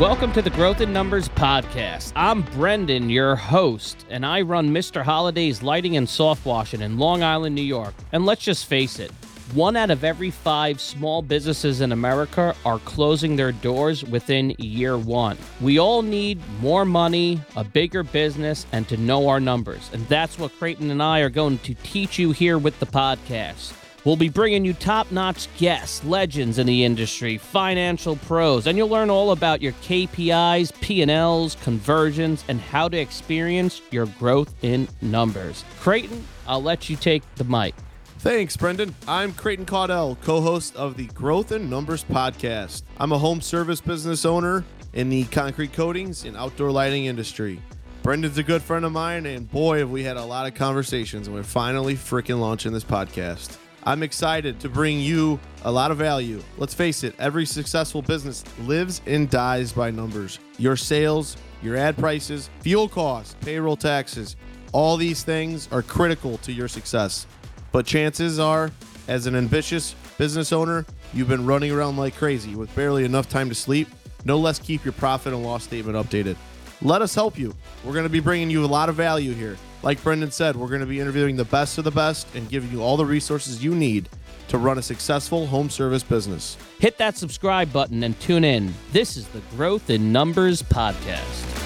Welcome to the Growth in Numbers podcast. I'm Brendan, your host, and I run Mr. Holidays Lighting and Soft Washing in Long Island, New York. And let's just face it, one out of every five small businesses in America are closing their doors within year one. We all need more money, a bigger business, and to know our numbers. And that's what Crayton and I are going to teach you here with the podcast. We'll be bringing you top notch guests, legends in the industry, financial pros, and you'll learn all about your KPIs, P&Ls, conversions, and how to experience your growth in numbers. Crayton, I'll let you take the mic. Thanks, Brendan. I'm Crayton Caudill, co host of the Growth in Numbers podcast. I'm a home service business owner in the concrete coatings and outdoor lighting industry. Brendan's a good friend of mine, and boy, have we had a lot of conversations, and we're finally freaking launching this podcast. I'm excited to bring you a lot of value. Let's face it, every successful business lives and dies by numbers. Your sales, your ad prices, fuel costs, payroll taxes, all these things are critical to your success. But chances are, as an ambitious business owner, you've been running around like crazy with barely enough time to sleep. No less keep your profit and loss statement updated. Let us help you. We're going to be bringing you a lot of value here. Like Brendan said, we're going to be interviewing the best of the best and giving you all the resources you need to run a successful home service business. Hit that subscribe button and tune in. This is the Growth in Numbers podcast.